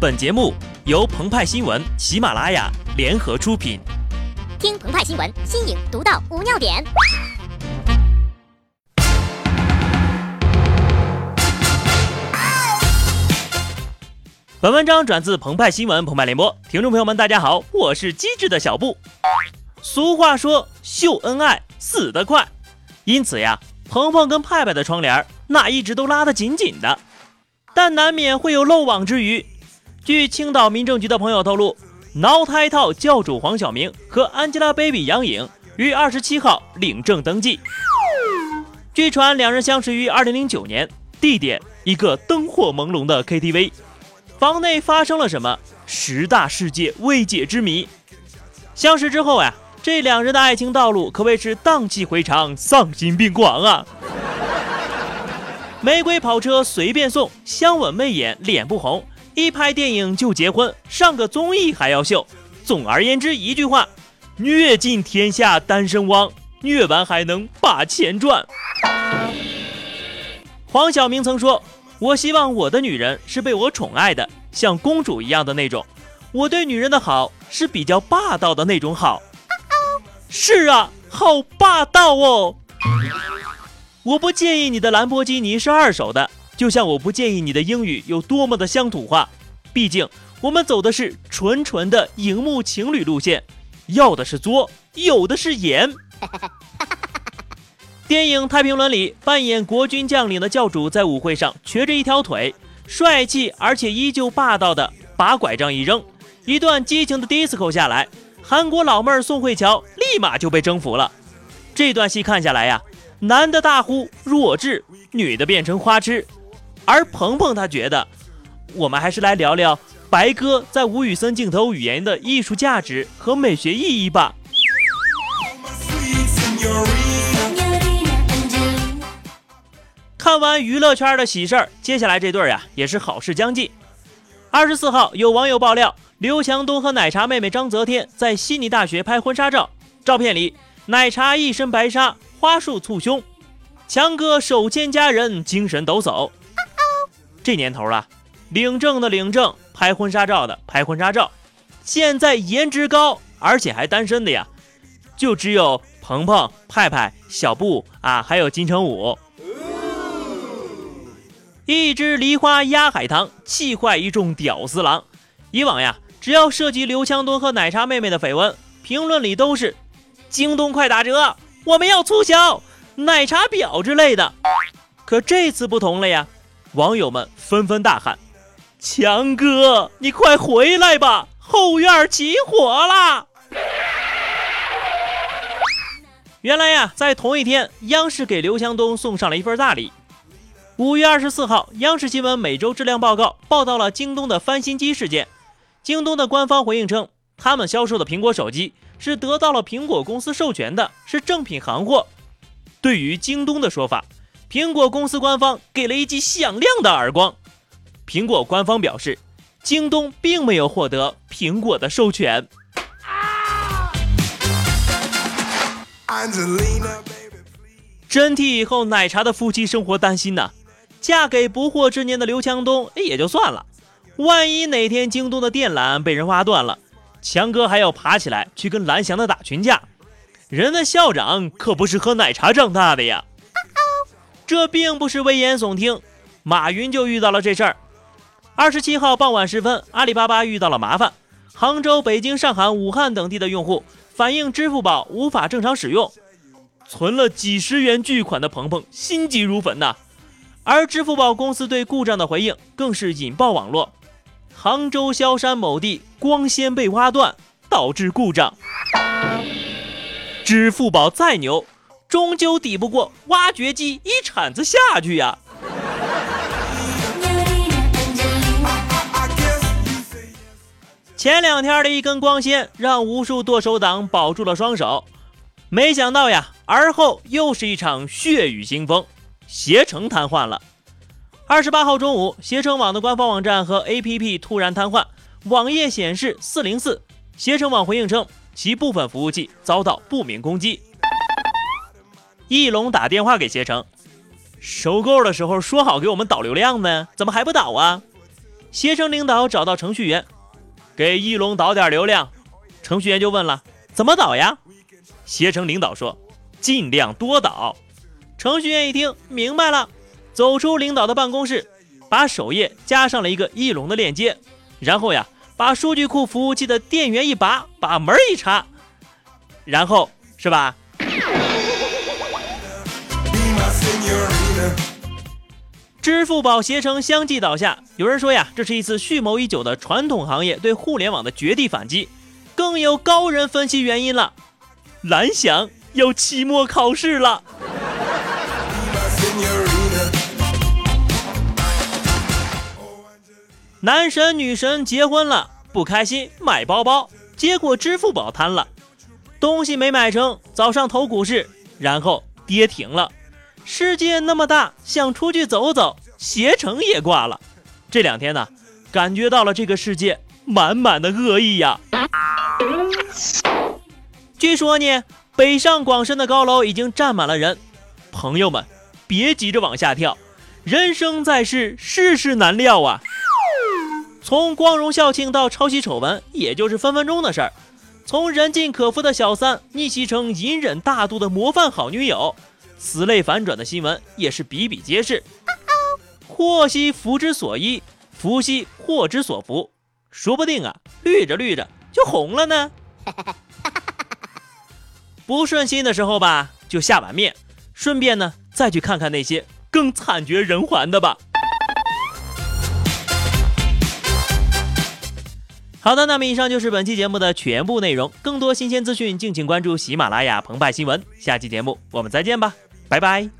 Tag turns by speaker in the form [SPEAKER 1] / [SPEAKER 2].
[SPEAKER 1] 本节目由澎湃新闻、喜马拉雅联合出品。
[SPEAKER 2] 听澎湃新闻，新颖独到，无尿点。
[SPEAKER 1] 本文章转自澎湃新闻、澎湃联播。听众朋友们，大家好，我是机智的小布。俗话说，秀恩爱死得快，因此呀，鹏鹏跟派派的窗帘那一直都拉得紧紧的，但难免会有漏网之鱼。据青岛民政局的朋友透露，挠胎套教主黄晓明和 Angelababy 杨颖于二十七号领证登记。据传，两人相识于二零零九年，地点一个灯火朦胧的 KTV，房内发生了什么？十大世界未解之谜。相识之后呀，这两人的爱情道路可谓是荡气回肠、丧心病狂啊！玫瑰跑车随便送，香吻媚眼脸不红。一拍电影就结婚，上个综艺还要秀。总而言之，一句话，虐尽天下单身汪，虐完还能把钱赚。黄晓明曾说：“我希望我的女人是被我宠爱的，像公主一样的那种。我对女人的好是比较霸道的那种好。”是啊，好霸道哦！我不介意你的兰博基尼是二手的。就像我不介意你的英语有多么的乡土化，毕竟我们走的是纯纯的荧幕情侣路线，要的是作，有的是颜。电影《太平轮》里扮演国军将领的教主在舞会上瘸着一条腿，帅气而且依旧霸道的把拐杖一扔，一段激情的 disco 下来，韩国老妹儿宋慧乔立马就被征服了。这段戏看下来呀，男的大呼弱智，女的变成花痴。而鹏鹏他觉得，我们还是来聊聊白鸽在吴宇森镜头语言的艺术价值和美学意义吧。看完娱乐圈的喜事儿，接下来这对儿呀也是好事将近。二十四号，有网友爆料，刘强东和奶茶妹妹张泽天在悉尼大学拍婚纱照，照片里奶茶一身白纱，花束簇胸，强哥手牵佳人，精神抖擞。这年头了，领证的领证，拍婚纱照的拍婚纱照，现在颜值高而且还单身的呀，就只有鹏鹏、派派、小布啊，还有金城武。一只梨花压海棠，气坏一众屌丝郎。以往呀，只要涉及刘强东和奶茶妹妹的绯闻，评论里都是“京东快打折，我们要促销奶茶婊”之类的。可这次不同了呀。网友们纷纷大喊：“强哥，你快回来吧，后院起火了！”原来呀，在同一天，央视给刘强东送上了一份大礼。五月二十四号，央视新闻每周质量报告报道了京东的翻新机事件。京东的官方回应称，他们销售的苹果手机是得到了苹果公司授权的，是正品行货。对于京东的说法。苹果公司官方给了一记响亮的耳光。苹果官方表示，京东并没有获得苹果的授权。真替以后奶茶的夫妻生活担心呐！嫁给不惑之年的刘强东也就算了，万一哪天京东的电缆被人挖断了，强哥还要爬起来去跟蓝翔的打群架。人的校长可不是喝奶茶长大的呀！这并不是危言耸听，马云就遇到了这事儿。二十七号傍晚时分，阿里巴巴遇到了麻烦，杭州、北京、上海、武汉等地的用户反映支付宝无法正常使用，存了几十元巨款的鹏鹏心急如焚呐。而支付宝公司对故障的回应更是引爆网络：杭州萧山某地光纤被挖断，导致故障。支付宝再牛。终究抵不过挖掘机一铲子下去呀！前两天的一根光纤让无数剁手党保住了双手，没想到呀，而后又是一场血雨腥风，携程瘫痪了。二十八号中午，携程网的官方网站和 APP 突然瘫痪，网页显示四零四。携程网回应称，其部分服务器遭到不明攻击。翼龙打电话给携程，收购的时候说好给我们导流量呢，怎么还不导啊？携程领导找到程序员，给翼龙导点流量。程序员就问了：“怎么导呀？”携程领导说：“尽量多导。”程序员一听明白了，走出领导的办公室，把首页加上了一个翼龙的链接，然后呀，把数据库服务器的电源一拔，把门一插，然后是吧？支付宝、携程相继倒下，有人说呀，这是一次蓄谋已久的传统行业对互联网的绝地反击。更有高人分析原因了，蓝翔要期末考试了。男神女神结婚了，不开心买包包，结果支付宝瘫了，东西没买成，早上投股市，然后跌停了。世界那么大，想出去走走，携程也挂了。这两天呢，感觉到了这个世界满满的恶意呀。据说呢，北上广深的高楼已经站满了人。朋友们，别急着往下跳，人生在世，世事难料啊。从光荣校庆到抄袭丑闻，也就是分分钟的事儿。从人尽可夫的小三逆袭成隐忍大度的模范好女友。此类反转的新闻也是比比皆是。祸兮福之所依，福兮祸之所伏，说不定啊，绿着绿着就红了呢。不顺心的时候吧，就下碗面，顺便呢再去看看那些更惨绝人寰的吧。好的，那么以上就是本期节目的全部内容。更多新鲜资讯，敬请关注喜马拉雅澎湃新闻。下期节目我们再见吧。拜拜。